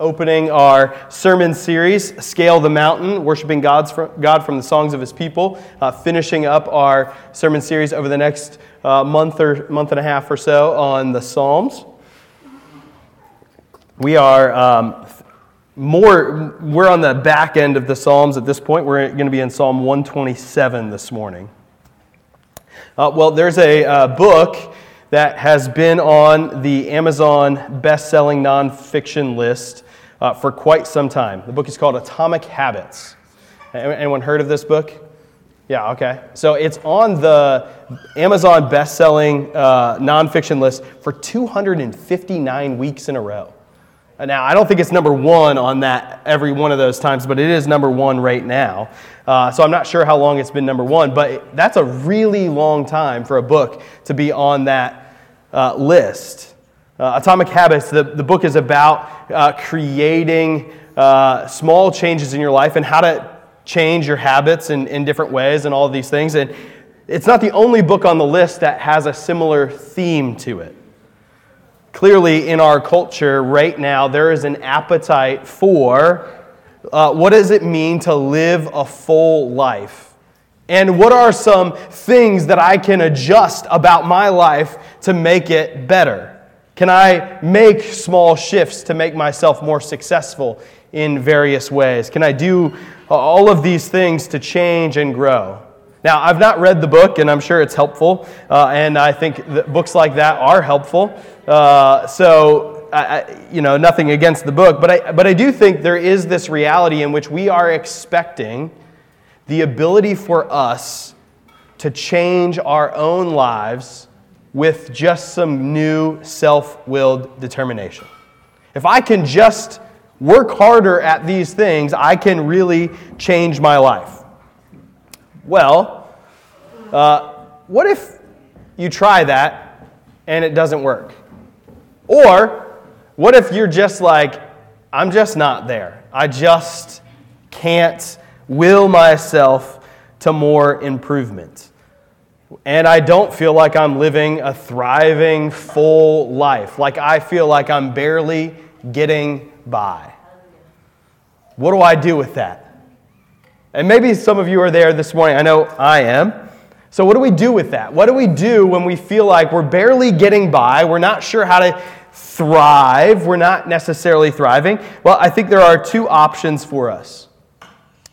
opening our sermon series, Scale the Mountain, worshiping God's God from the songs of his people, uh, finishing up our sermon series over the next uh, month or month and a half or so on the Psalms. We are um, more, we're on the back end of the Psalms at this point. We're going to be in Psalm 127 this morning. Uh, well, there's a uh, book that has been on the Amazon best-selling nonfiction list uh, for quite some time. The book is called Atomic Habits. Anyone heard of this book? Yeah, okay. So it's on the Amazon best-selling uh, nonfiction list for 259 weeks in a row. Now, I don't think it's number one on that every one of those times, but it is number one right now. Uh, so I'm not sure how long it's been number one, but that's a really long time for a book to be on that uh, list. Uh, Atomic Habits, the, the book is about uh, creating uh, small changes in your life and how to change your habits in, in different ways and all of these things. And it's not the only book on the list that has a similar theme to it. Clearly, in our culture right now, there is an appetite for uh, what does it mean to live a full life? And what are some things that I can adjust about my life to make it better? Can I make small shifts to make myself more successful in various ways? Can I do all of these things to change and grow? Now, I've not read the book, and I'm sure it's helpful, uh, and I think books like that are helpful. Uh, so, I, you know, nothing against the book, but I, but I do think there is this reality in which we are expecting the ability for us to change our own lives with just some new self willed determination. If I can just work harder at these things, I can really change my life. Well, uh, what if you try that and it doesn't work? Or what if you're just like, I'm just not there? I just can't will myself to more improvement. And I don't feel like I'm living a thriving, full life. Like I feel like I'm barely getting by. What do I do with that? And maybe some of you are there this morning. I know I am. So, what do we do with that? What do we do when we feel like we're barely getting by? We're not sure how to thrive. We're not necessarily thriving. Well, I think there are two options for us.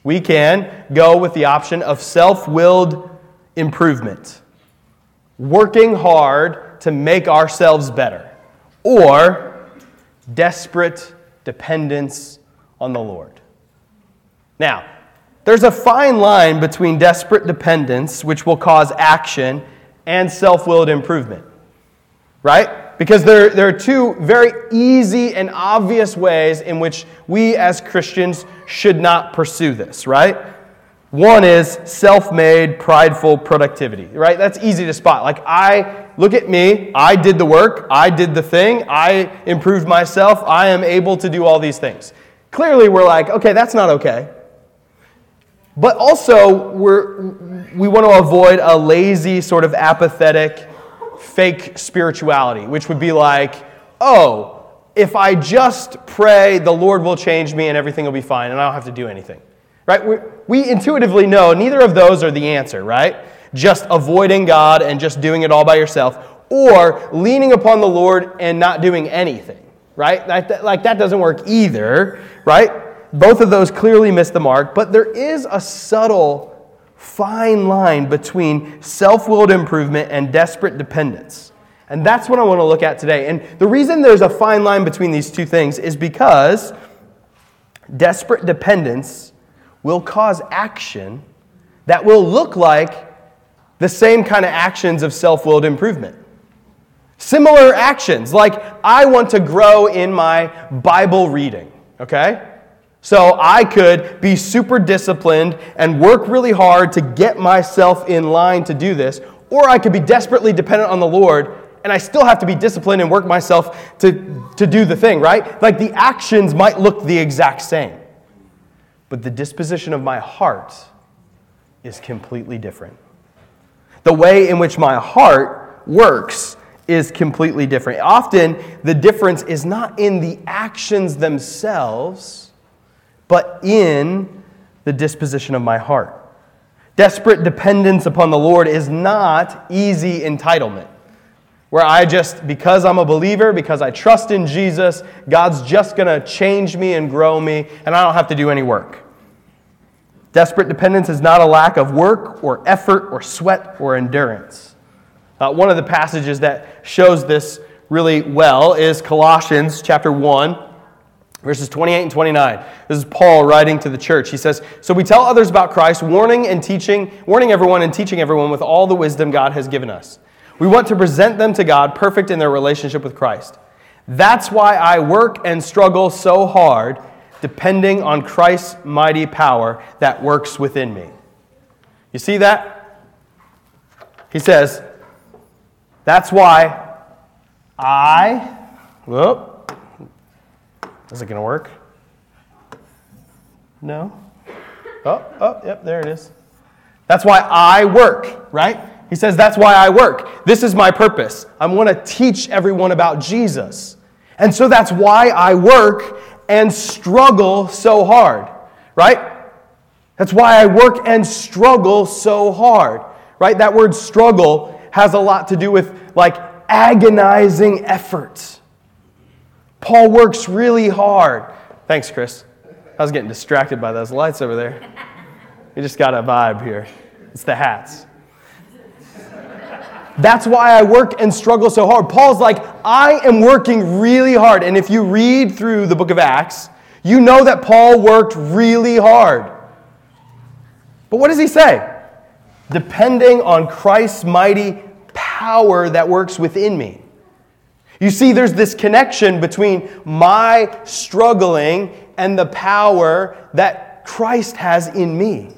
We can go with the option of self willed improvement, working hard to make ourselves better, or desperate dependence on the Lord. Now, there's a fine line between desperate dependence, which will cause action, and self willed improvement, right? Because there, there are two very easy and obvious ways in which we as Christians should not pursue this, right? One is self made, prideful productivity, right? That's easy to spot. Like, I look at me, I did the work, I did the thing, I improved myself, I am able to do all these things. Clearly, we're like, okay, that's not okay. But also, we're, we want to avoid a lazy, sort of apathetic, fake spirituality, which would be like, oh, if I just pray, the Lord will change me and everything will be fine and I don't have to do anything. Right? We, we intuitively know neither of those are the answer, right? Just avoiding God and just doing it all by yourself, or leaning upon the Lord and not doing anything, right? That, that, like that doesn't work either, right? Both of those clearly miss the mark, but there is a subtle, fine line between self willed improvement and desperate dependence. And that's what I want to look at today. And the reason there's a fine line between these two things is because desperate dependence will cause action that will look like the same kind of actions of self willed improvement. Similar actions, like I want to grow in my Bible reading, okay? So I could be super disciplined and work really hard to get myself in line to do this, or I could be desperately dependent on the Lord and I still have to be disciplined and work myself to, to do the thing, right? Like the actions might look the exact same but the disposition of my heart is completely different. The way in which my heart works is completely different. Often, the difference is not in the actions themselves, but in the disposition of my heart. Desperate dependence upon the Lord is not easy entitlement, where I just, because I'm a believer, because I trust in Jesus, God's just going to change me and grow me, and I don't have to do any work. Desperate dependence is not a lack of work or effort or sweat or endurance. Uh, one of the passages that shows this really well is Colossians chapter 1, verses 28 and 29. This is Paul writing to the church. He says, So we tell others about Christ, warning and teaching, warning everyone and teaching everyone with all the wisdom God has given us. We want to present them to God perfect in their relationship with Christ. That's why I work and struggle so hard, depending on Christ's mighty power that works within me. You see that? He says, That's why I, whoop, is it going to work? No? Oh, oh, yep, there it is. That's why I work, right? He says, That's why I work. This is my purpose. I want to teach everyone about Jesus. And so that's why I work and struggle so hard, right? That's why I work and struggle so hard, right? That word struggle has a lot to do with like agonizing effort. Paul works really hard. Thanks, Chris. I was getting distracted by those lights over there. You just got a vibe here. It's the hats. That's why I work and struggle so hard. Paul's like, I am working really hard. And if you read through the book of Acts, you know that Paul worked really hard. But what does he say? Depending on Christ's mighty power that works within me. You see, there's this connection between my struggling and the power that Christ has in me.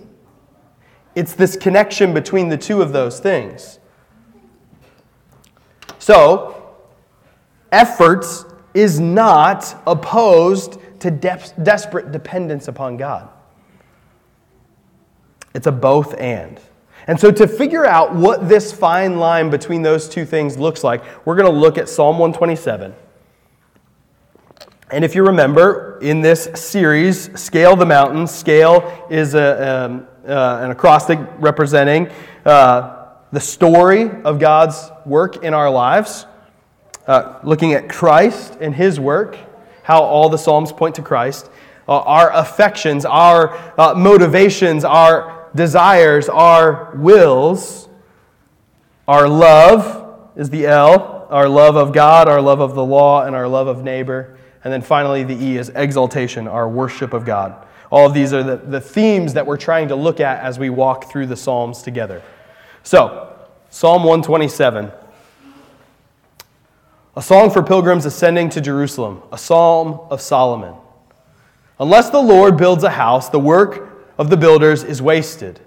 It's this connection between the two of those things. So, efforts is not opposed to de- desperate dependence upon God. It's a both and. And so, to figure out what this fine line between those two things looks like, we're going to look at Psalm 127. And if you remember, in this series, Scale the Mountain, scale is a, um, uh, an acrostic representing uh, the story of God's work in our lives, uh, looking at Christ and his work, how all the Psalms point to Christ, uh, our affections, our uh, motivations, our desires, our wills, our love is the L, our love of God, our love of the law, and our love of neighbor. And then finally, the E is exaltation, our worship of God. All of these are the, the themes that we're trying to look at as we walk through the Psalms together. So, Psalm 127. A song for pilgrims ascending to Jerusalem, a psalm of Solomon. Unless the Lord builds a house, the work of the builders is wasted.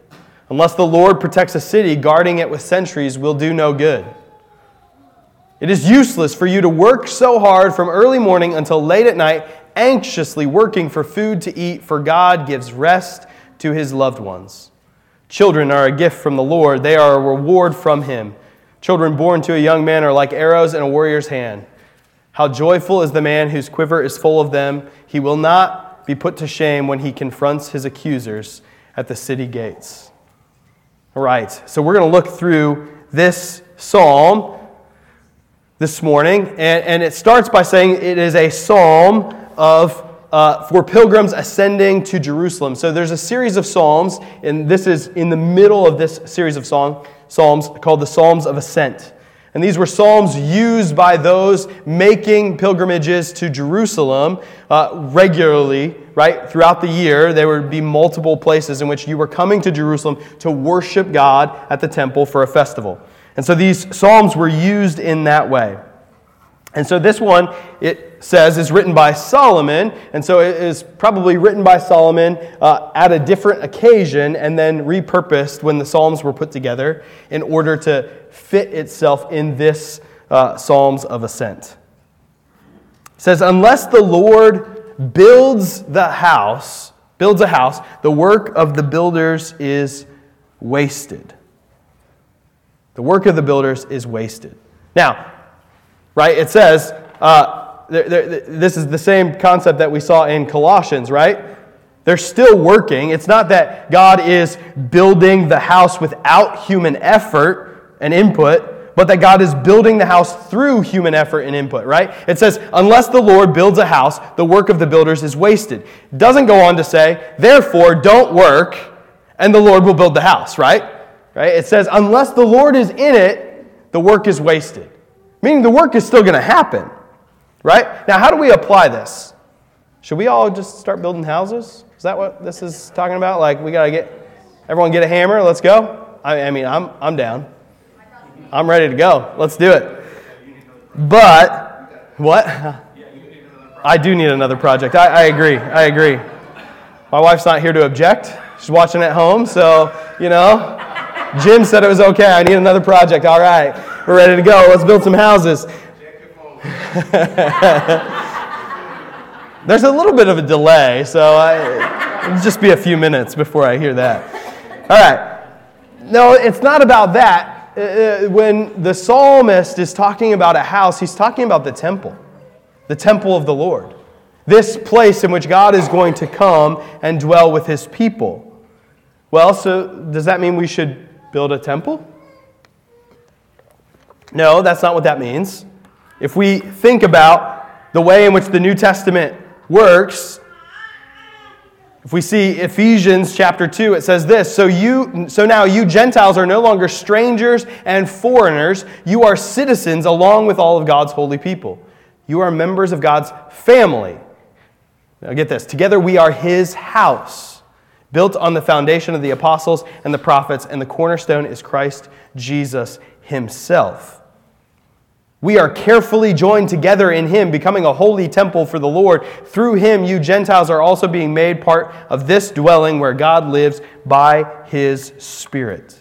Unless the Lord protects a city, guarding it with sentries will do no good. It is useless for you to work so hard from early morning until late at night, anxiously working for food to eat, for God gives rest to his loved ones. Children are a gift from the Lord, they are a reward from him. Children born to a young man are like arrows in a warrior's hand. How joyful is the man whose quiver is full of them! He will not be put to shame when he confronts his accusers at the city gates. All right, so we're going to look through this psalm this morning, and, and it starts by saying it is a psalm of uh, for pilgrims ascending to Jerusalem. So there's a series of psalms, and this is in the middle of this series of song, psalms called the Psalms of Ascent. And these were psalms used by those making pilgrimages to Jerusalem uh, regularly, right? Throughout the year, there would be multiple places in which you were coming to Jerusalem to worship God at the temple for a festival. And so these psalms were used in that way. And so this one, it says, is written by Solomon. And so it is probably written by Solomon uh, at a different occasion and then repurposed when the Psalms were put together in order to fit itself in this uh, Psalms of Ascent. It says, Unless the Lord builds the house, builds a house, the work of the builders is wasted. The work of the builders is wasted. Now, right? It says, uh, this is the same concept that we saw in Colossians, right? They're still working. It's not that God is building the house without human effort and input, but that God is building the house through human effort and input, right? It says, unless the Lord builds a house, the work of the builders is wasted. It doesn't go on to say, therefore, don't work, and the Lord will build the house, right? Right? It says, unless the Lord is in it, the work is wasted. Meaning the work is still going to happen, right? Now, how do we apply this? Should we all just start building houses? Is that what this is talking about? Like, we got to get everyone get a hammer, let's go? I, I mean, I'm, I'm down. I'm ready to go. Let's do it. But, what? I do need another project. I, I agree. I agree. My wife's not here to object. She's watching at home, so, you know, Jim said it was okay. I need another project. All right, we're ready to go. Let's build some houses. There's a little bit of a delay, so I, it'll just be a few minutes before I hear that. All right. No, it's not about that. Uh, uh, when the psalmist is talking about a house, he's talking about the temple, the temple of the Lord. This place in which God is going to come and dwell with his people. Well, so does that mean we should build a temple? No, that's not what that means. If we think about the way in which the New Testament works, if we see Ephesians chapter 2, it says this so, you, so now you Gentiles are no longer strangers and foreigners. You are citizens along with all of God's holy people. You are members of God's family. Now get this together we are his house built on the foundation of the apostles and the prophets, and the cornerstone is Christ Jesus himself. We are carefully joined together in him, becoming a holy temple for the Lord. Through him, you Gentiles are also being made part of this dwelling where God lives by his Spirit.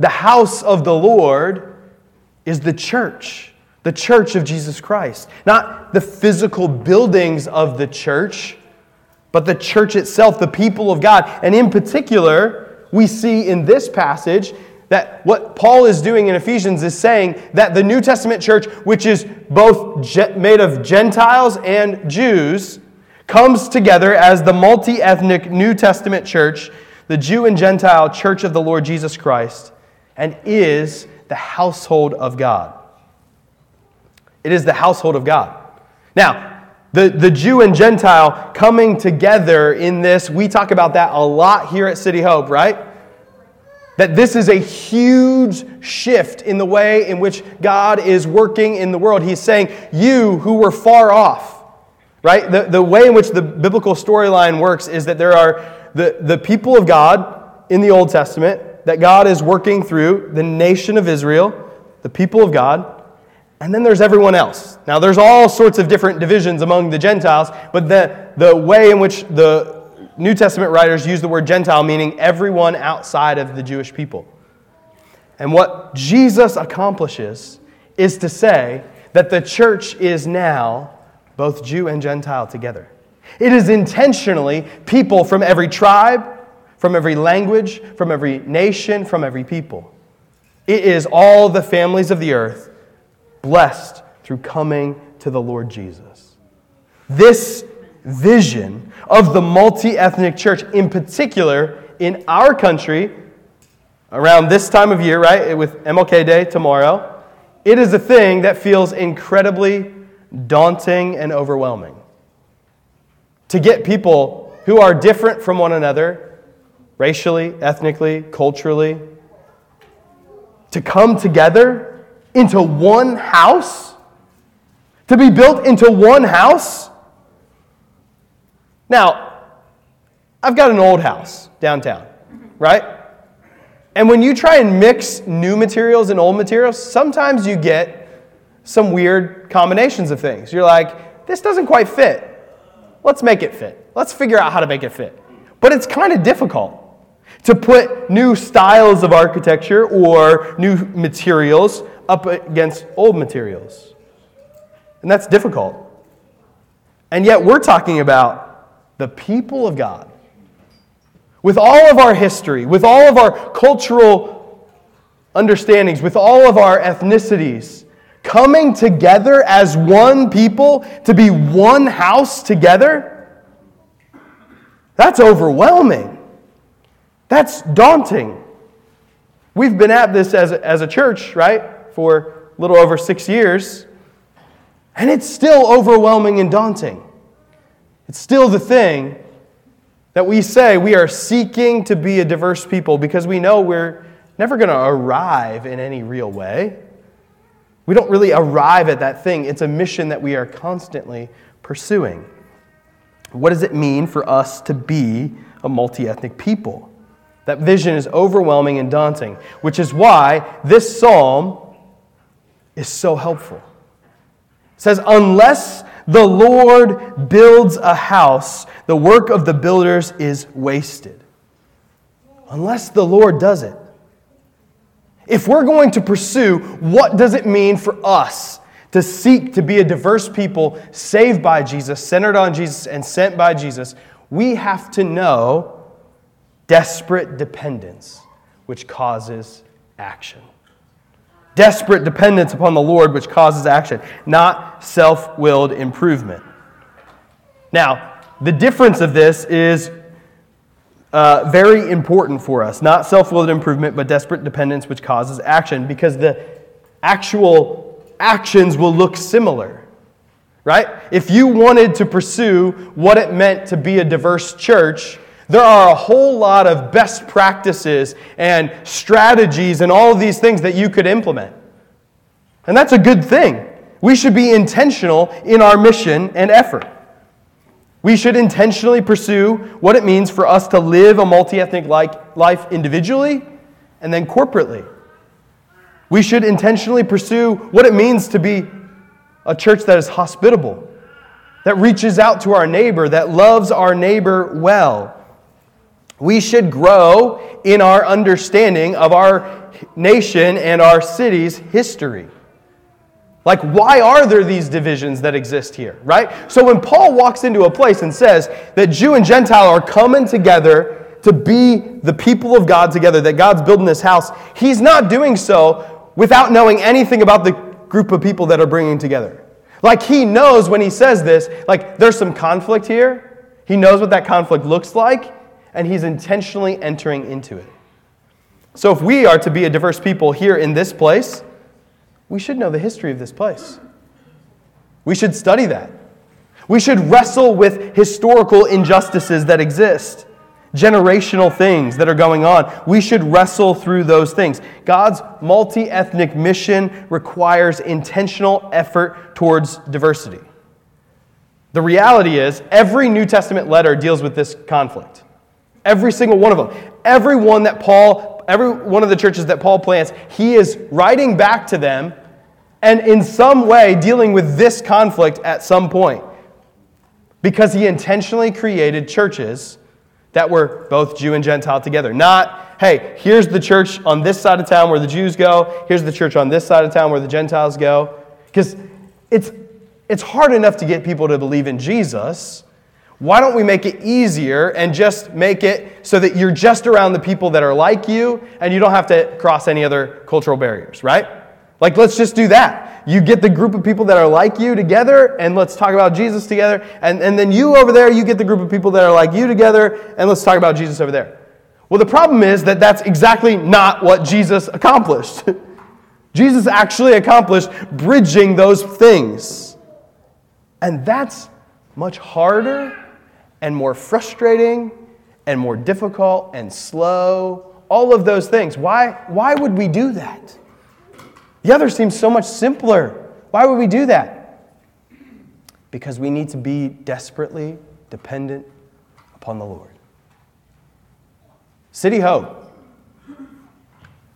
The house of the Lord is the church, the church of Jesus Christ. Not the physical buildings of the church, but the church itself, the people of God. And in particular, we see in this passage that what Paul is doing in Ephesians is saying that the New Testament church, which is both made of Gentiles and Jews, comes together as the multi ethnic New Testament church, the Jew and Gentile church of the Lord Jesus Christ, and is the household of God. It is the household of God. Now, the, the Jew and Gentile coming together in this, we talk about that a lot here at City Hope, right? That this is a huge shift in the way in which God is working in the world. He's saying, You who were far off, right? The, the way in which the biblical storyline works is that there are the, the people of God in the Old Testament that God is working through, the nation of Israel, the people of God. And then there's everyone else. Now, there's all sorts of different divisions among the Gentiles, but the, the way in which the New Testament writers use the word Gentile, meaning everyone outside of the Jewish people. And what Jesus accomplishes is to say that the church is now both Jew and Gentile together. It is intentionally people from every tribe, from every language, from every nation, from every people. It is all the families of the earth blessed through coming to the Lord Jesus. This vision of the multi ethnic church, in particular in our country, around this time of year, right, with MLK Day tomorrow, it is a thing that feels incredibly daunting and overwhelming. To get people who are different from one another, racially, ethnically, culturally, to come together into one house? To be built into one house? Now, I've got an old house downtown, right? And when you try and mix new materials and old materials, sometimes you get some weird combinations of things. You're like, this doesn't quite fit. Let's make it fit. Let's figure out how to make it fit. But it's kind of difficult to put new styles of architecture or new materials up against old materials. And that's difficult. And yet, we're talking about the people of God. With all of our history, with all of our cultural understandings, with all of our ethnicities, coming together as one people to be one house together, that's overwhelming. That's daunting. We've been at this as a, as a church, right, for a little over six years, and it's still overwhelming and daunting. It's still the thing that we say we are seeking to be a diverse people because we know we're never going to arrive in any real way. We don't really arrive at that thing. It's a mission that we are constantly pursuing. What does it mean for us to be a multi ethnic people? That vision is overwhelming and daunting, which is why this psalm is so helpful. It says, Unless the Lord builds a house, the work of the builders is wasted. Unless the Lord does it. If we're going to pursue what does it mean for us to seek to be a diverse people saved by Jesus, centered on Jesus, and sent by Jesus, we have to know desperate dependence, which causes action. Desperate dependence upon the Lord, which causes action, not self willed improvement. Now, the difference of this is uh, very important for us. Not self willed improvement, but desperate dependence, which causes action, because the actual actions will look similar. Right? If you wanted to pursue what it meant to be a diverse church, there are a whole lot of best practices and strategies and all of these things that you could implement. And that's a good thing. We should be intentional in our mission and effort. We should intentionally pursue what it means for us to live a multi ethnic life individually and then corporately. We should intentionally pursue what it means to be a church that is hospitable, that reaches out to our neighbor, that loves our neighbor well. We should grow in our understanding of our nation and our city's history. Like, why are there these divisions that exist here, right? So when Paul walks into a place and says that Jew and Gentile are coming together to be the people of God together, that God's building this house, he's not doing so without knowing anything about the group of people that are bringing together. Like, he knows when he says this, like, there's some conflict here. He knows what that conflict looks like, and he's intentionally entering into it. So, if we are to be a diverse people here in this place, we should know the history of this place. We should study that. We should wrestle with historical injustices that exist, generational things that are going on. We should wrestle through those things. God's multi ethnic mission requires intentional effort towards diversity. The reality is, every New Testament letter deals with this conflict. Every single one of them. Every one that Paul every one of the churches that Paul plants, he is writing back to them and in some way dealing with this conflict at some point. Because he intentionally created churches that were both Jew and Gentile together. Not, hey, here's the church on this side of town where the Jews go, here's the church on this side of town where the Gentiles go. Because it's, it's hard enough to get people to believe in Jesus. Why don't we make it easier and just make it so that you're just around the people that are like you and you don't have to cross any other cultural barriers, right? Like, let's just do that. You get the group of people that are like you together and let's talk about Jesus together. And, and then you over there, you get the group of people that are like you together and let's talk about Jesus over there. Well, the problem is that that's exactly not what Jesus accomplished. Jesus actually accomplished bridging those things. And that's much harder and more frustrating and more difficult and slow, all of those things. Why, why would we do that? The other seems so much simpler. Why would we do that? Because we need to be desperately dependent upon the Lord. City Hope,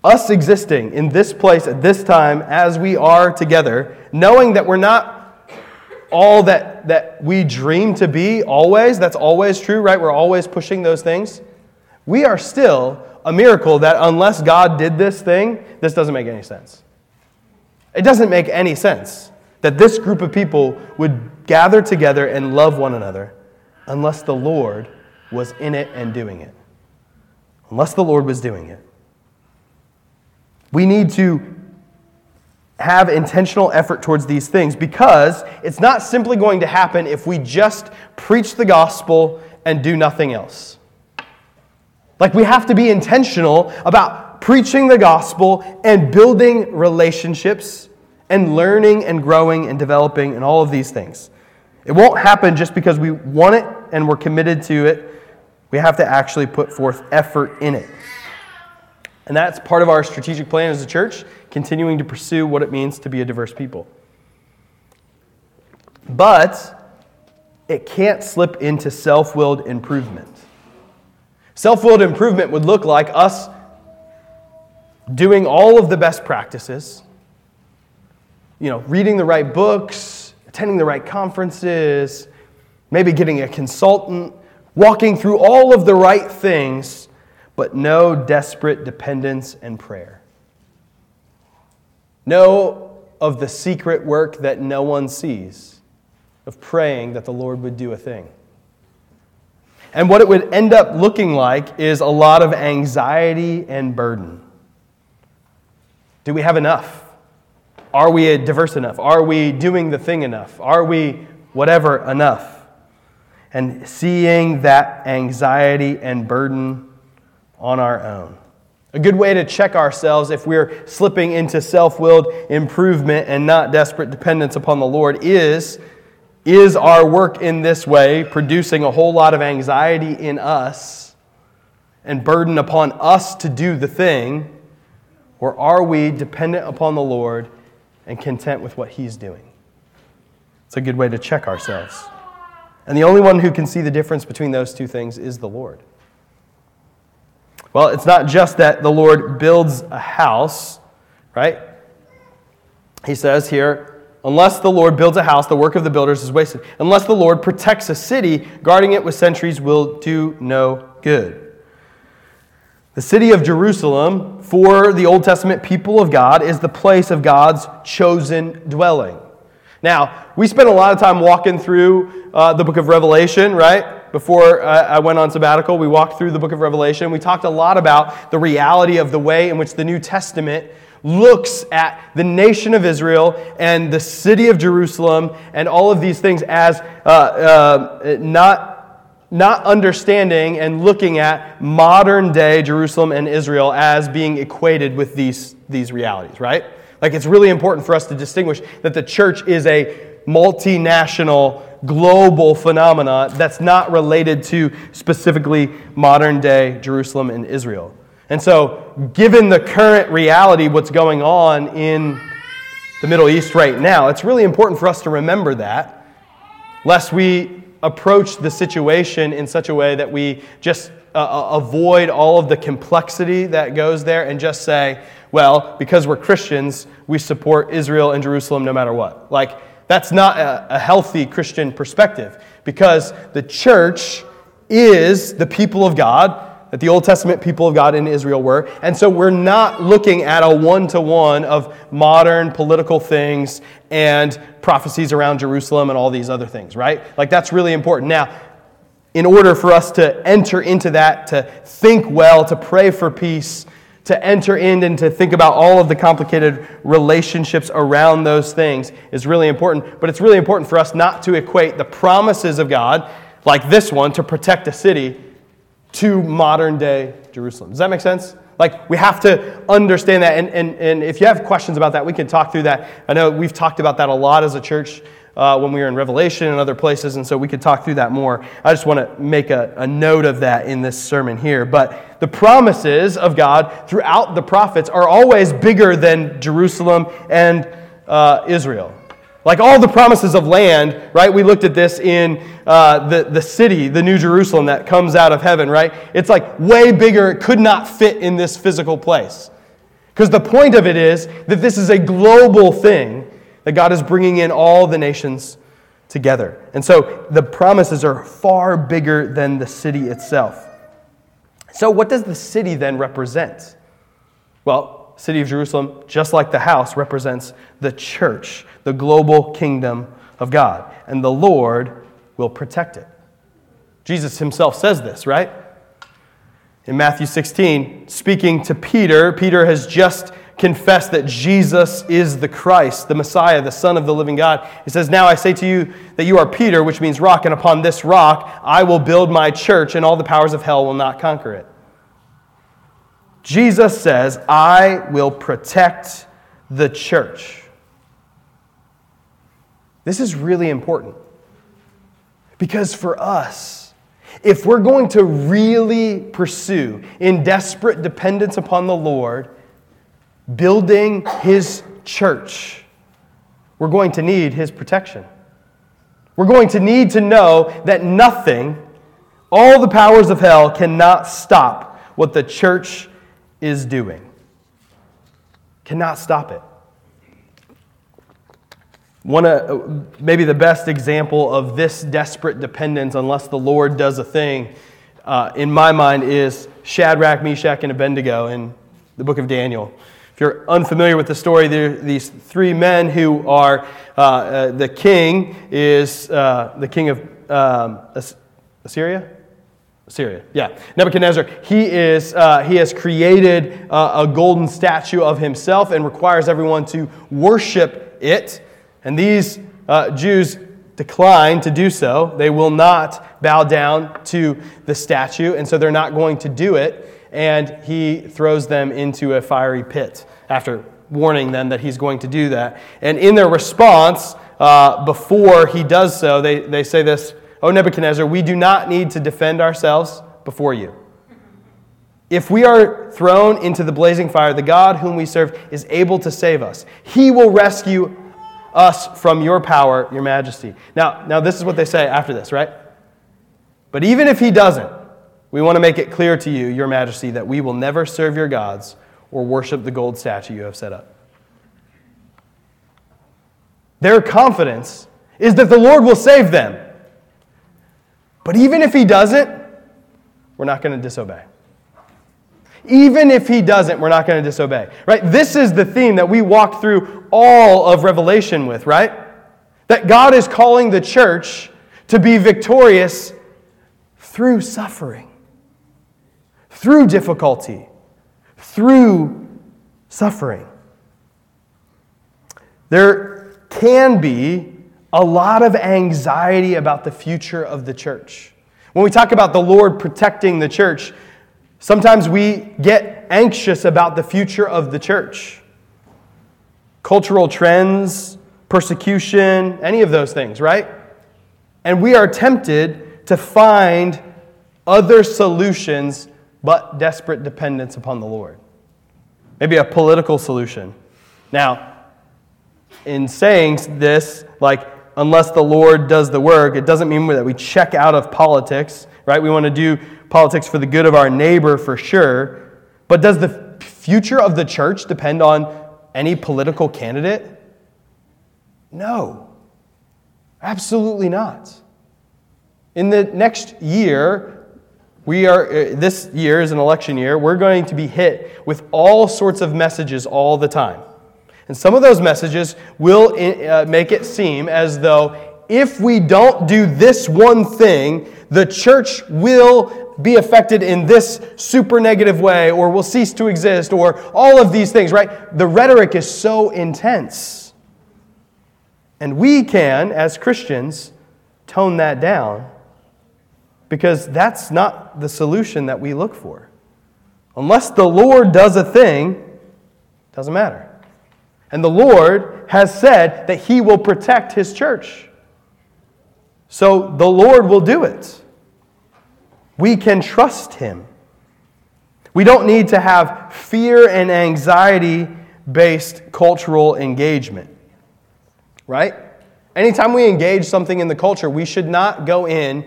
us existing in this place at this time as we are together, knowing that we're not all that, that we dream to be always. That's always true, right? We're always pushing those things. We are still a miracle that unless God did this thing, this doesn't make any sense. It doesn't make any sense that this group of people would gather together and love one another unless the Lord was in it and doing it. Unless the Lord was doing it. We need to have intentional effort towards these things because it's not simply going to happen if we just preach the gospel and do nothing else. Like, we have to be intentional about preaching the gospel and building relationships and learning and growing and developing and all of these things. It won't happen just because we want it and we're committed to it. We have to actually put forth effort in it. And that's part of our strategic plan as a church, continuing to pursue what it means to be a diverse people. But it can't slip into self willed improvement. Self willed improvement would look like us doing all of the best practices, you know, reading the right books, attending the right conferences, maybe getting a consultant, walking through all of the right things but no desperate dependence and prayer. No of the secret work that no one sees, of praying that the Lord would do a thing. And what it would end up looking like is a lot of anxiety and burden. Do we have enough? Are we diverse enough? Are we doing the thing enough? Are we whatever enough? And seeing that anxiety and burden on our own. A good way to check ourselves if we're slipping into self willed improvement and not desperate dependence upon the Lord is is our work in this way producing a whole lot of anxiety in us and burden upon us to do the thing? Or are we dependent upon the Lord and content with what He's doing? It's a good way to check ourselves. And the only one who can see the difference between those two things is the Lord. Well, it's not just that the Lord builds a house, right? He says here, unless the Lord builds a house, the work of the builders is wasted. Unless the Lord protects a city, guarding it with sentries will do no good. The city of Jerusalem, for the Old Testament people of God, is the place of God's chosen dwelling. Now, we spent a lot of time walking through uh, the book of Revelation, right? before I went on sabbatical, we walked through the book of Revelation. We talked a lot about the reality of the way in which the New Testament looks at the nation of Israel and the city of Jerusalem and all of these things as uh, uh, not, not understanding and looking at modern day Jerusalem and Israel as being equated with these, these realities, right? Like it's really important for us to distinguish that the church is a multinational global phenomena that's not related to specifically modern day Jerusalem and Israel. And so, given the current reality, what's going on in the Middle East right now, it's really important for us to remember that, lest we approach the situation in such a way that we just uh, uh avoid all of the complexity that goes there and just say, well, because we're Christians, we support Israel and Jerusalem no matter what. Like, that's not a, a healthy Christian perspective because the church is the people of God that the Old Testament people of God in Israel were. And so we're not looking at a one to one of modern political things and prophecies around Jerusalem and all these other things, right? Like that's really important. Now, in order for us to enter into that, to think well, to pray for peace, to enter in and to think about all of the complicated relationships around those things is really important. But it's really important for us not to equate the promises of God, like this one, to protect a city, to modern day Jerusalem. Does that make sense? Like, we have to understand that. And, and, and if you have questions about that, we can talk through that. I know we've talked about that a lot as a church uh, when we were in Revelation and other places, and so we could talk through that more. I just want to make a, a note of that in this sermon here. But the promises of God throughout the prophets are always bigger than Jerusalem and uh, Israel. Like all the promises of land, right? We looked at this in uh, the, the city, the New Jerusalem that comes out of heaven, right? It's like way bigger. It could not fit in this physical place. Because the point of it is that this is a global thing that God is bringing in all the nations together. And so the promises are far bigger than the city itself. So, what does the city then represent? Well, city of Jerusalem, just like the house, represents the church, the global kingdom of God, and the Lord will protect it. Jesus himself says this, right? In Matthew 16, speaking to Peter, Peter has just confess that Jesus is the Christ, the Messiah, the Son of the living God. He says, Now I say to you that you are Peter, which means rock, and upon this rock I will build my church, and all the powers of hell will not conquer it. Jesus says, I will protect the church. This is really important because for us, if we're going to really pursue in desperate dependence upon the Lord, building his church, we're going to need his protection. We're going to need to know that nothing, all the powers of hell, cannot stop what the church is doing. Cannot stop it. One, uh, maybe the best example of this desperate dependence, unless the Lord does a thing, uh, in my mind, is Shadrach, Meshach, and Abednego in the book of Daniel. You're unfamiliar with the story, there these three men who are uh, uh, the king is uh, the king of um, Assyria. Assyria, yeah. Nebuchadnezzar, he, is, uh, he has created uh, a golden statue of himself and requires everyone to worship it. And these uh, Jews decline to do so. They will not bow down to the statue, and so they're not going to do it and he throws them into a fiery pit after warning them that he's going to do that. And in their response, uh, before he does so, they, they say this O Nebuchadnezzar, we do not need to defend ourselves before you. If we are thrown into the blazing fire, the God whom we serve is able to save us. He will rescue us from your power, your majesty. Now, now this is what they say after this, right? But even if he doesn't, we want to make it clear to you, Your Majesty, that we will never serve your gods or worship the gold statue you have set up. Their confidence is that the Lord will save them. But even if He doesn't, we're not going to disobey. Even if He doesn't, we're not going to disobey. Right? This is the theme that we walk through all of Revelation with, right? That God is calling the church to be victorious through suffering through difficulty, through suffering. There can be a lot of anxiety about the future of the church. When we talk about the Lord protecting the church, sometimes we get anxious about the future of the church. Cultural trends, persecution, any of those things, right? And we are tempted to find other solutions but desperate dependence upon the Lord. Maybe a political solution. Now, in saying this, like, unless the Lord does the work, it doesn't mean that we check out of politics, right? We want to do politics for the good of our neighbor for sure. But does the future of the church depend on any political candidate? No, absolutely not. In the next year, we are, uh, this year is an election year. We're going to be hit with all sorts of messages all the time. And some of those messages will uh, make it seem as though if we don't do this one thing, the church will be affected in this super negative way, or will cease to exist, or all of these things, right? The rhetoric is so intense. And we can, as Christians, tone that down because that's not the solution that we look for. Unless the Lord does a thing, doesn't matter. And the Lord has said that he will protect his church. So the Lord will do it. We can trust him. We don't need to have fear and anxiety based cultural engagement. Right? Anytime we engage something in the culture, we should not go in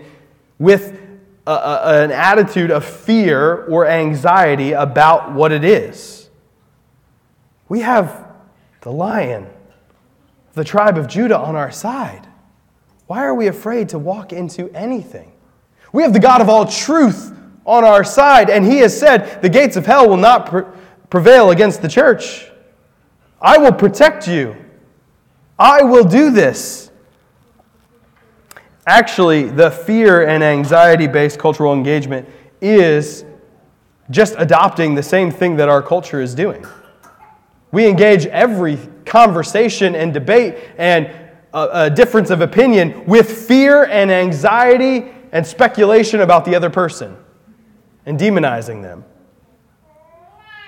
with a, a, an attitude of fear or anxiety about what it is. We have the lion, the tribe of Judah on our side. Why are we afraid to walk into anything? We have the God of all truth on our side, and He has said, The gates of hell will not pre- prevail against the church. I will protect you. I will do this. Actually, the fear and anxiety based cultural engagement is just adopting the same thing that our culture is doing. We engage every conversation and debate and a, a difference of opinion with fear and anxiety and speculation about the other person and demonizing them.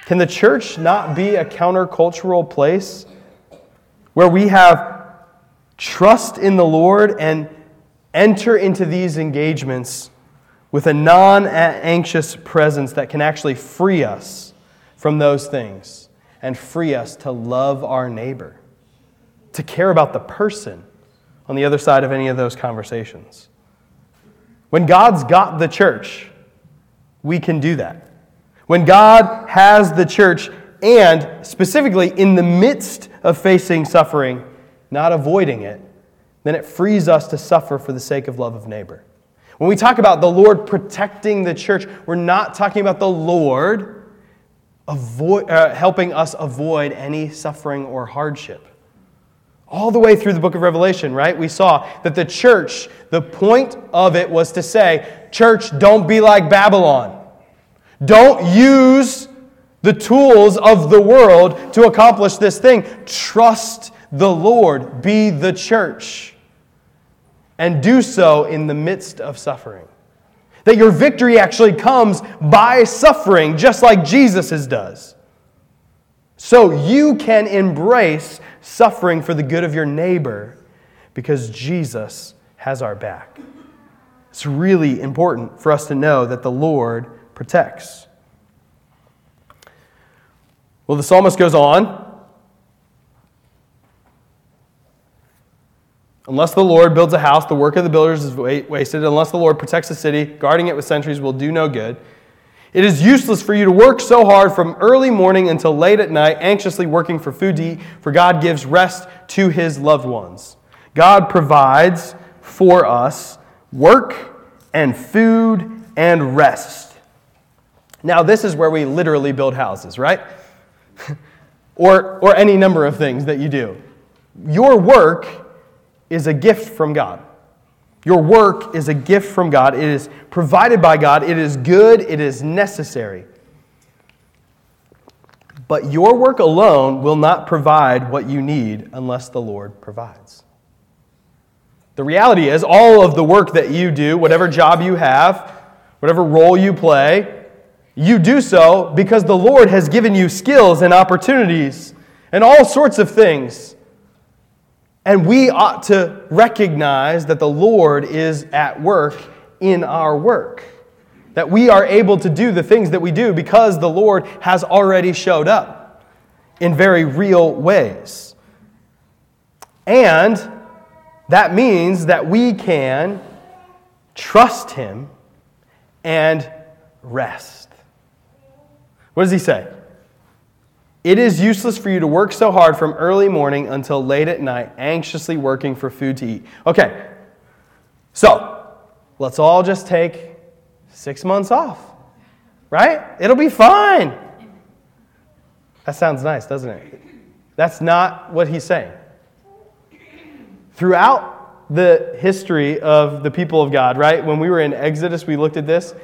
Can the church not be a countercultural place where we have trust in the Lord and enter into these engagements with a non anxious presence that can actually free us from those things and free us to love our neighbor, to care about the person on the other side of any of those conversations. When God's got the church, we can do that. When God has the church, and specifically in the midst of facing suffering, not avoiding it, then it frees us to suffer for the sake of love of neighbor. When we talk about the Lord protecting the church, we're not talking about the Lord avoid, uh, helping us avoid any suffering or hardship. All the way through the book of Revelation, right? We saw that the church, the point of it was to say, Church, don't be like Babylon. Don't use the tools of the world to accomplish this thing. Trust the Lord. Be the church. And do so in the midst of suffering. That your victory actually comes by suffering, just like Jesus' does. So you can embrace suffering for the good of your neighbor because Jesus has our back. It's really important for us to know that the Lord protects. Well, the psalmist goes on Unless the Lord builds a house, the work of the builders is wasted. Unless the Lord protects the city, guarding it with sentries will do no good. It is useless for you to work so hard from early morning until late at night, anxiously working for food to eat, for God gives rest to his loved ones. God provides for us work and food and rest. Now, this is where we literally build houses, right? or, or any number of things that you do. Your work is a gift from God. Your work is a gift from God. It is provided by God. It is good. It is necessary. But your work alone will not provide what you need unless the Lord provides. The reality is, all of the work that you do, whatever job you have, whatever role you play, you do so because the Lord has given you skills and opportunities and all sorts of things and we ought to recognize that the Lord is at work in our work. That we are able to do the things that we do because the Lord has already showed up in very real ways. And that means that we can trust Him and rest. What does He say? It is useless for you to work so hard from early morning until late at night, anxiously working for food to eat. Okay, so let's all just take six months off, right? It'll be fine. That sounds nice, doesn't it? That's not what he's saying. Throughout the history of the people of God, right? When we were in Exodus, we looked at this.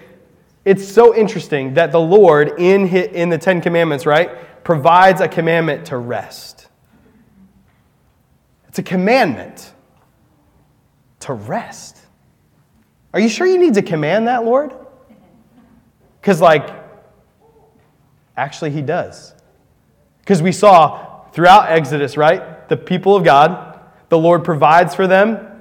It's so interesting that the Lord, in, in the Ten Commandments, right? provides a commandment to rest. It's a commandment to rest. Are you sure you need to command that, Lord? Because, like, actually, He does. Because we saw throughout Exodus, right? The people of God, the Lord provides for them.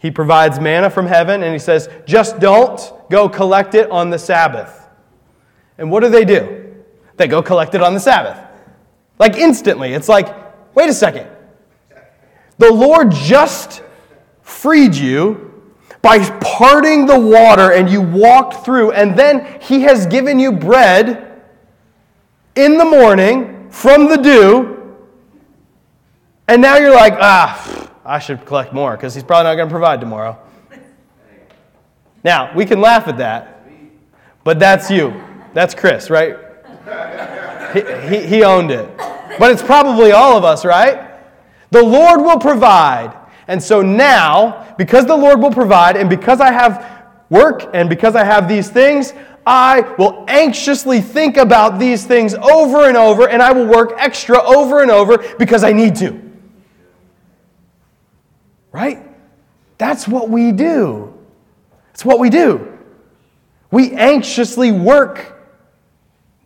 He provides manna from heaven, and He says, just don't go collect it on the Sabbath. And what do they do? They go collect it on the Sabbath. Like instantly. It's like, wait a second. The Lord just freed you by parting the water and you walked through, and then He has given you bread in the morning from the dew, and now you're like, ah, I should collect more because He's probably not going to provide tomorrow. Now, we can laugh at that, but that's you. That's Chris, right? he, he, he owned it. But it's probably all of us, right? The Lord will provide. And so now, because the Lord will provide, and because I have work, and because I have these things, I will anxiously think about these things over and over, and I will work extra over and over because I need to. Right? That's what we do. It's what we do. We anxiously work,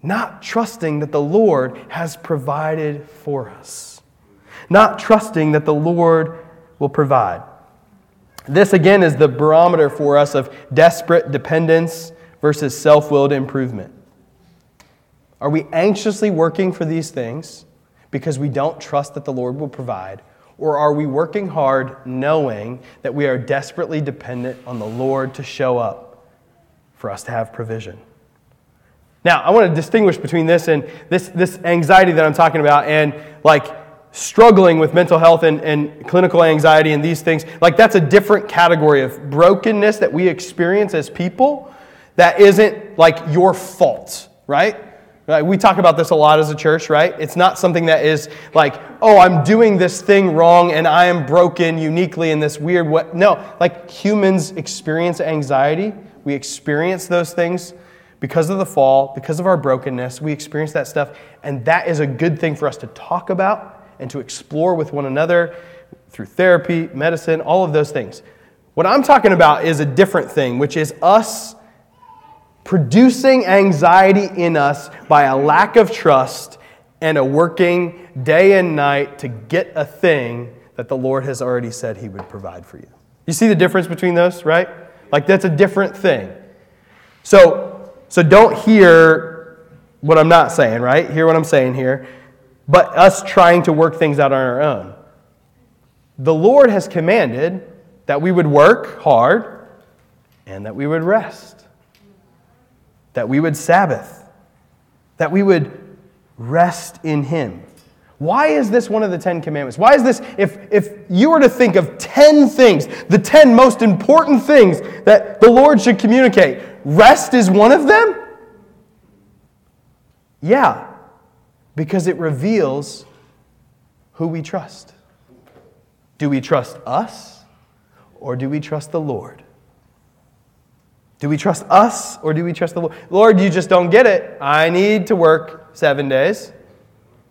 not trusting that the Lord has provided for us, not trusting that the Lord will provide. This, again, is the barometer for us of desperate dependence versus self willed improvement. Are we anxiously working for these things because we don't trust that the Lord will provide? Or are we working hard knowing that we are desperately dependent on the Lord to show up for us to have provision? Now, I want to distinguish between this and this, this anxiety that I'm talking about and like struggling with mental health and, and clinical anxiety and these things. Like, that's a different category of brokenness that we experience as people that isn't like your fault, right? Right? We talk about this a lot as a church, right? It's not something that is like, oh, I'm doing this thing wrong and I am broken uniquely in this weird way. No, like humans experience anxiety. We experience those things because of the fall, because of our brokenness. We experience that stuff, and that is a good thing for us to talk about and to explore with one another through therapy, medicine, all of those things. What I'm talking about is a different thing, which is us producing anxiety in us by a lack of trust and a working day and night to get a thing that the Lord has already said He would provide for you. You see the difference between those, right? Like that's a different thing. So, so don't hear what I'm not saying, right? Hear what I'm saying here. But us trying to work things out on our own. The Lord has commanded that we would work hard and that we would rest that we would Sabbath, that we would rest in Him. Why is this one of the Ten Commandments? Why is this, if, if you were to think of 10 things, the 10 most important things that the Lord should communicate, rest is one of them? Yeah, because it reveals who we trust. Do we trust us or do we trust the Lord? Do we trust us or do we trust the Lord? Lord, you just don't get it. I need to work seven days.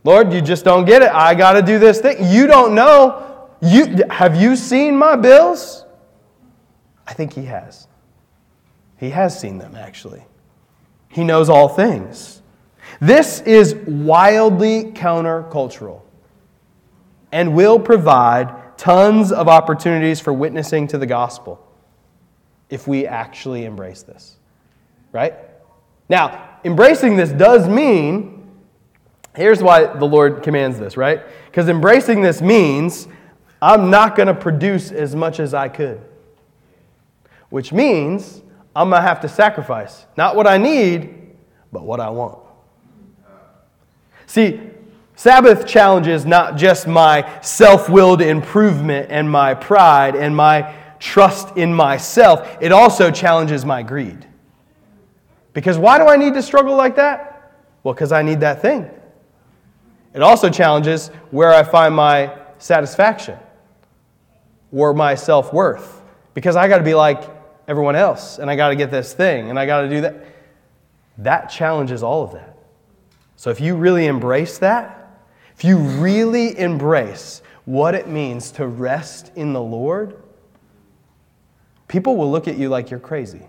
Lord, you just don't get it. I got to do this thing. You don't know. You, have you seen my bills? I think he has. He has seen them, actually. He knows all things. This is wildly countercultural and will provide tons of opportunities for witnessing to the gospel if we actually embrace this. Right? Now, embracing this does mean, here's why the Lord commands this, right? Because embracing this means I'm not going to produce as much as I could, which means I'm going to have to sacrifice not what I need, but what I want. See, Sabbath challenges not just my self willed improvement and my pride and my trust in myself, it also challenges my greed. Because why do I need to struggle like that? Well, because I need that thing. It also challenges where I find my satisfaction or my self worth. Because I got to be like everyone else and I got to get this thing and I got to do that. That challenges all of that. So if you really embrace that, if you really embrace what it means to rest in the Lord, people will look at you like you're crazy.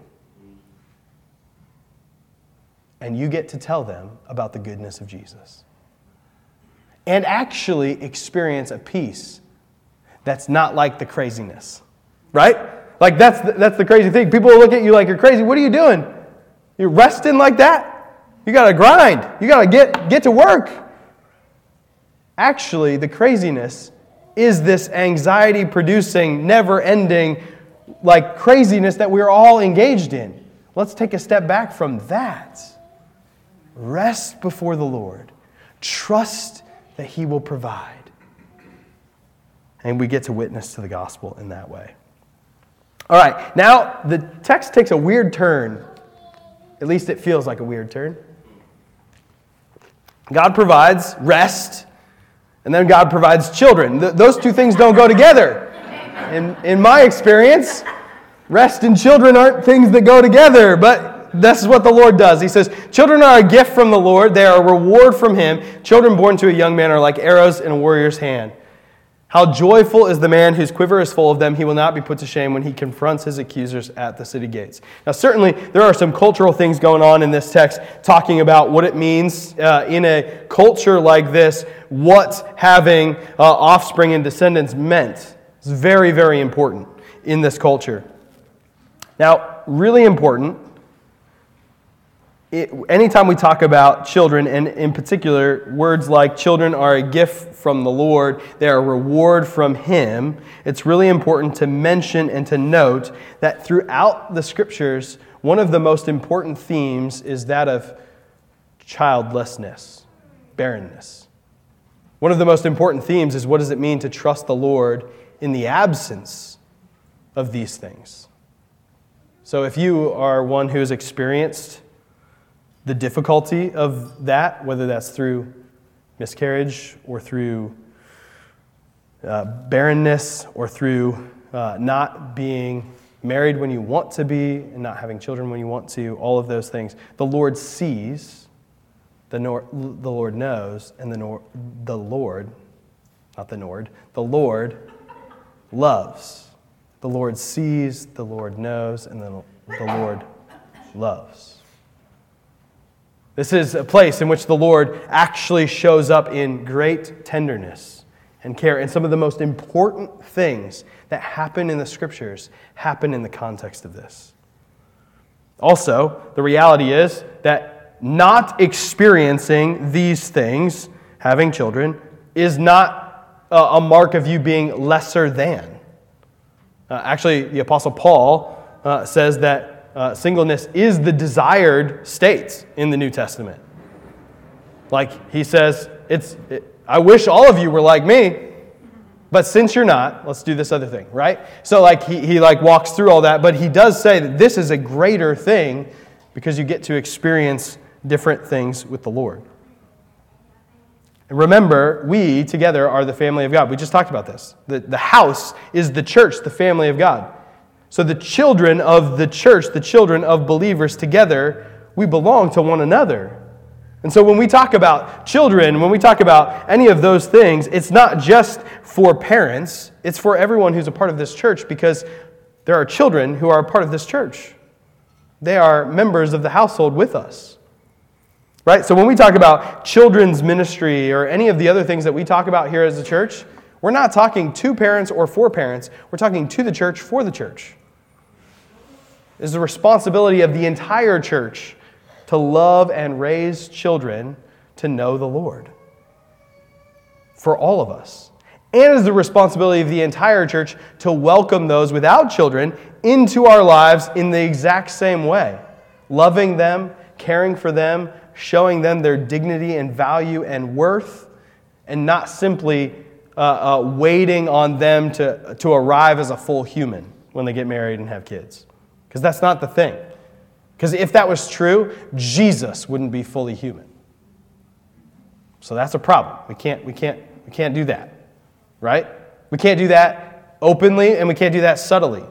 And you get to tell them about the goodness of Jesus. And actually experience a peace that's not like the craziness, right? Like, that's the, that's the crazy thing. People will look at you like you're crazy. What are you doing? You're resting like that? You got to grind. You got to get, get to work. Actually, the craziness is this anxiety producing, never ending like craziness that we're all engaged in. Let's take a step back from that. Rest before the Lord. Trust that He will provide. And we get to witness to the gospel in that way. All right, now the text takes a weird turn. At least it feels like a weird turn. God provides rest, and then God provides children. Th- those two things don't go together. In, in my experience, rest and children aren't things that go together, but This is what the Lord does. He says, Children are a gift from the Lord, they are a reward from Him. Children born to a young man are like arrows in a warrior's hand. How joyful is the man whose quiver is full of them. He will not be put to shame when he confronts his accusers at the city gates. Now, certainly, there are some cultural things going on in this text talking about what it means uh, in a culture like this, what having uh, offspring and descendants meant. It's very, very important in this culture. Now, really important it, anytime we talk about children, and in particular, words like children are a gift from the Lord, they are a reward from Him, it's really important to mention and to note that throughout the scriptures, one of the most important themes is that of childlessness, barrenness. One of the most important themes is what does it mean to trust the Lord in the absence of these things? So if you are one who has experienced the difficulty of that, whether that's through miscarriage or through uh, barrenness or through uh, not being married when you want to be and not having children when you want to, all of those things. The Lord sees, the, nor- the Lord knows, and the, nor- the Lord, not the Nord, the Lord loves. The Lord sees, the Lord knows, and the, the Lord loves. This is a place in which the Lord actually shows up in great tenderness and care. And some of the most important things that happen in the scriptures happen in the context of this. Also, the reality is that not experiencing these things, having children, is not a mark of you being lesser than. Uh, actually, the Apostle Paul uh, says that uh, singleness is the desired state in the New Testament. Like he says, it's, it, I wish all of you were like me, but since you're not, let's do this other thing, right? So like he, he like walks through all that, but he does say that this is a greater thing because you get to experience different things with the Lord. And remember, we together are the family of God. We just talked about this. The, the house is the church, the family of God. So, the children of the church, the children of believers together, we belong to one another. And so, when we talk about children, when we talk about any of those things, it's not just for parents, it's for everyone who's a part of this church because there are children who are a part of this church. They are members of the household with us. Right? So, when we talk about children's ministry or any of the other things that we talk about here as a church, we're not talking to parents or for parents, we're talking to the church for the church It is the responsibility of the entire church to love and raise children to know the Lord. For all of us. And is the responsibility of the entire church to welcome those without children into our lives in the exact same way, loving them, caring for them, showing them their dignity and value and worth, and not simply uh, uh, waiting on them to, to arrive as a full human when they get married and have kids. Because that's not the thing. Because if that was true, Jesus wouldn't be fully human. So that's a problem. We can't, we can't, we can't do that, right? We can't do that openly and we can't do that subtly.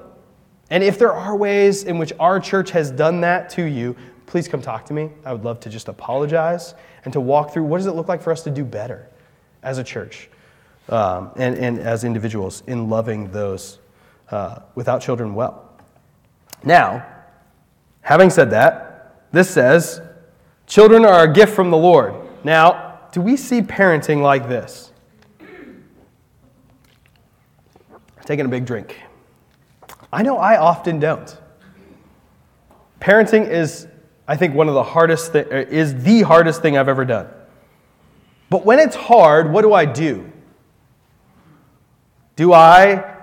And if there are ways in which our church has done that to you, please come talk to me. I would love to just apologize and to walk through what does it look like for us to do better as a church um, and, and as individuals in loving those uh, without children well. Now, having said that, this says, Children are a gift from the Lord. Now, do we see parenting like this? Taking a big drink. I know I often don't. Parenting is, I think, one of the hardest thi- uh, is the hardest thing I've ever done. But when it's hard, what do I do? Do I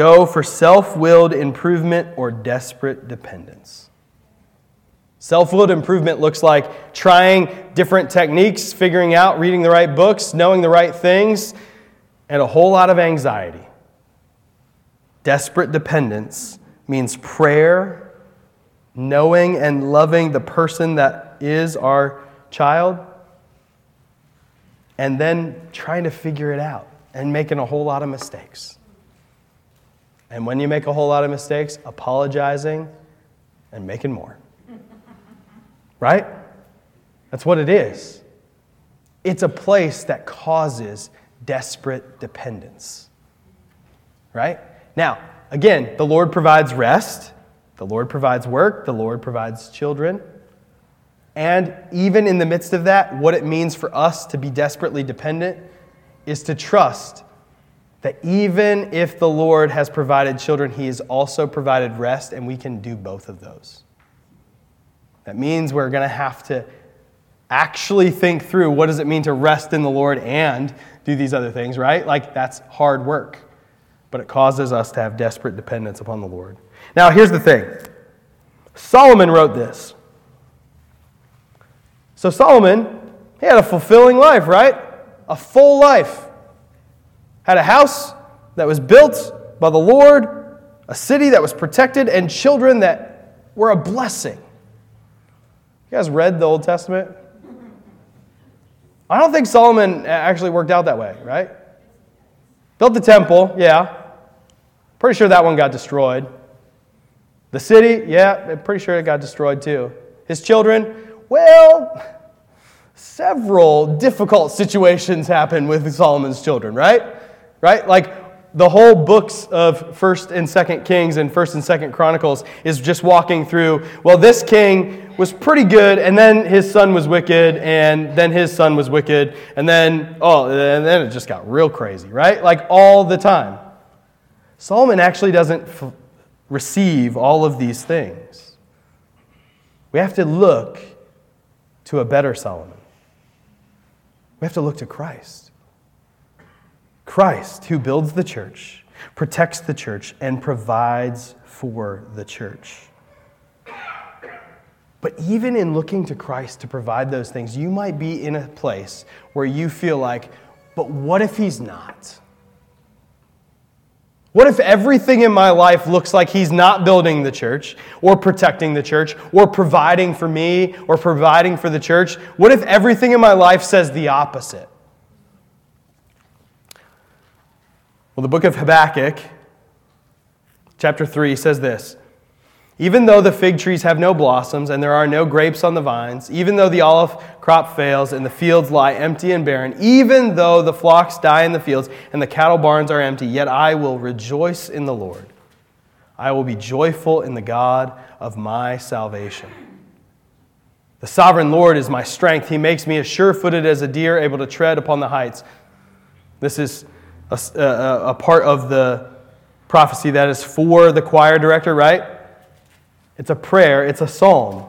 go for self willed improvement or desperate dependence. Self willed improvement looks like trying different techniques, figuring out, reading the right books, knowing the right things, and a whole lot of anxiety. Desperate dependence means prayer, knowing and loving the person that is our child, and then trying to figure it out and making a whole lot of mistakes. And when you make a whole lot of mistakes, apologizing and making more. Right? That's what it is. It's a place that causes desperate dependence. Right? Now, again, the Lord provides rest, the Lord provides work, the Lord provides children. And even in the midst of that, what it means for us to be desperately dependent is to trust that even if the Lord has provided children, He has also provided rest, and we can do both of those. That means we're going to have to actually think through what does it mean to rest in the Lord and do these other things, right? Like that's hard work, but it causes us to have desperate dependence upon the Lord. Now, here's the thing Solomon wrote this. So, Solomon, he had a fulfilling life, right? A full life. Had a house that was built by the Lord, a city that was protected, and children that were a blessing. You guys read the Old Testament? I don't think Solomon actually worked out that way, right? Built the temple, yeah. Pretty sure that one got destroyed. The city, yeah, I'm pretty sure it got destroyed too. His children, well, several difficult situations happen with Solomon's children, right? Right? Like the whole books of 1st and 2nd Kings and 1st and 2nd Chronicles is just walking through, well, this king was pretty good, and then his son was wicked, and then his son was wicked, and then, oh, and then it just got real crazy, right? Like all the time. Solomon actually doesn't receive all of these things. We have to look to a better Solomon. We have to look to Christ. Christ, who builds the church, protects the church, and provides for the church. But even in looking to Christ to provide those things, you might be in a place where you feel like, but what if He's not? What if everything in my life looks like He's not building the church, or protecting the church, or providing for me, or providing for the church? What if everything in my life says the opposite? Well, the book of Habakkuk, chapter 3, says this Even though the fig trees have no blossoms and there are no grapes on the vines, even though the olive crop fails and the fields lie empty and barren, even though the flocks die in the fields and the cattle barns are empty, yet I will rejoice in the Lord. I will be joyful in the God of my salvation. The sovereign Lord is my strength. He makes me as sure footed as a deer, able to tread upon the heights. This is a, a, a part of the prophecy that is for the choir director, right? It's a prayer, it's a psalm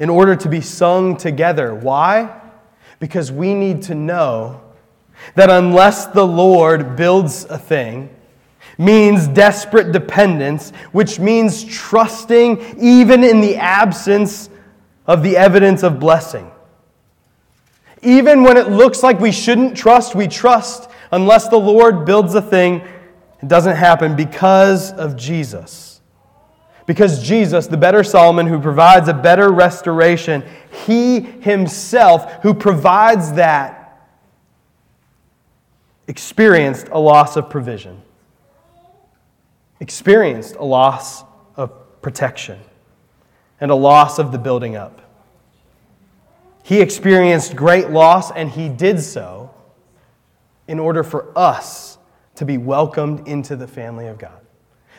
in order to be sung together. Why? Because we need to know that unless the Lord builds a thing, means desperate dependence, which means trusting even in the absence of the evidence of blessing. Even when it looks like we shouldn't trust, we trust unless the Lord builds a thing, it doesn't happen because of Jesus. Because Jesus, the better Solomon who provides a better restoration, he himself who provides that, experienced a loss of provision, experienced a loss of protection, and a loss of the building up. He experienced great loss, and he did so in order for us to be welcomed into the family of God.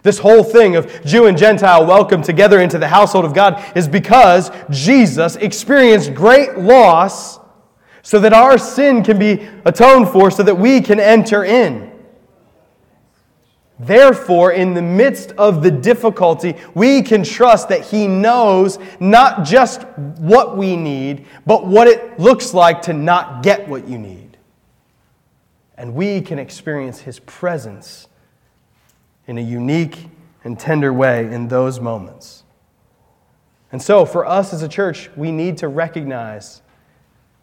This whole thing of Jew and Gentile welcomed together into the household of God is because Jesus experienced great loss so that our sin can be atoned for, so that we can enter in. Therefore, in the midst of the difficulty, we can trust that He knows not just what we need, but what it looks like to not get what you need and we can experience His presence in a unique and tender way in those moments. And so, for us as a church, we need to recognize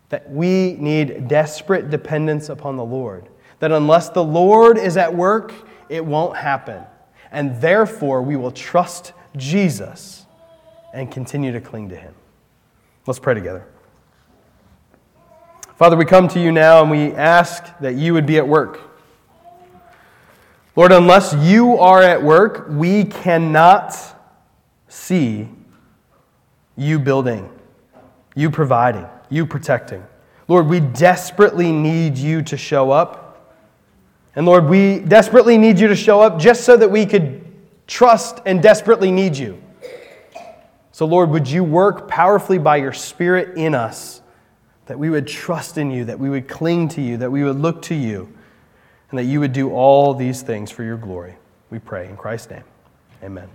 that we need desperate dependence upon the Lord. That unless the Lord is at work, it won't happen. And therefore, we will trust Jesus and continue to cling to Him. Let's pray together. Father, we come to you now and we ask that you would be at work. Lord, unless you are at work, we cannot see you building. you providing, you protecting. Lord, we desperately need you to show up. And Lord, we desperately need you to show up just so that we could trust and desperately need you. So, Lord, would you work powerfully by your Spirit in us that we would trust in you, that we would cling to you, that we would look to you, and that you would do all these things for your glory. We pray in Christ's name. Amen.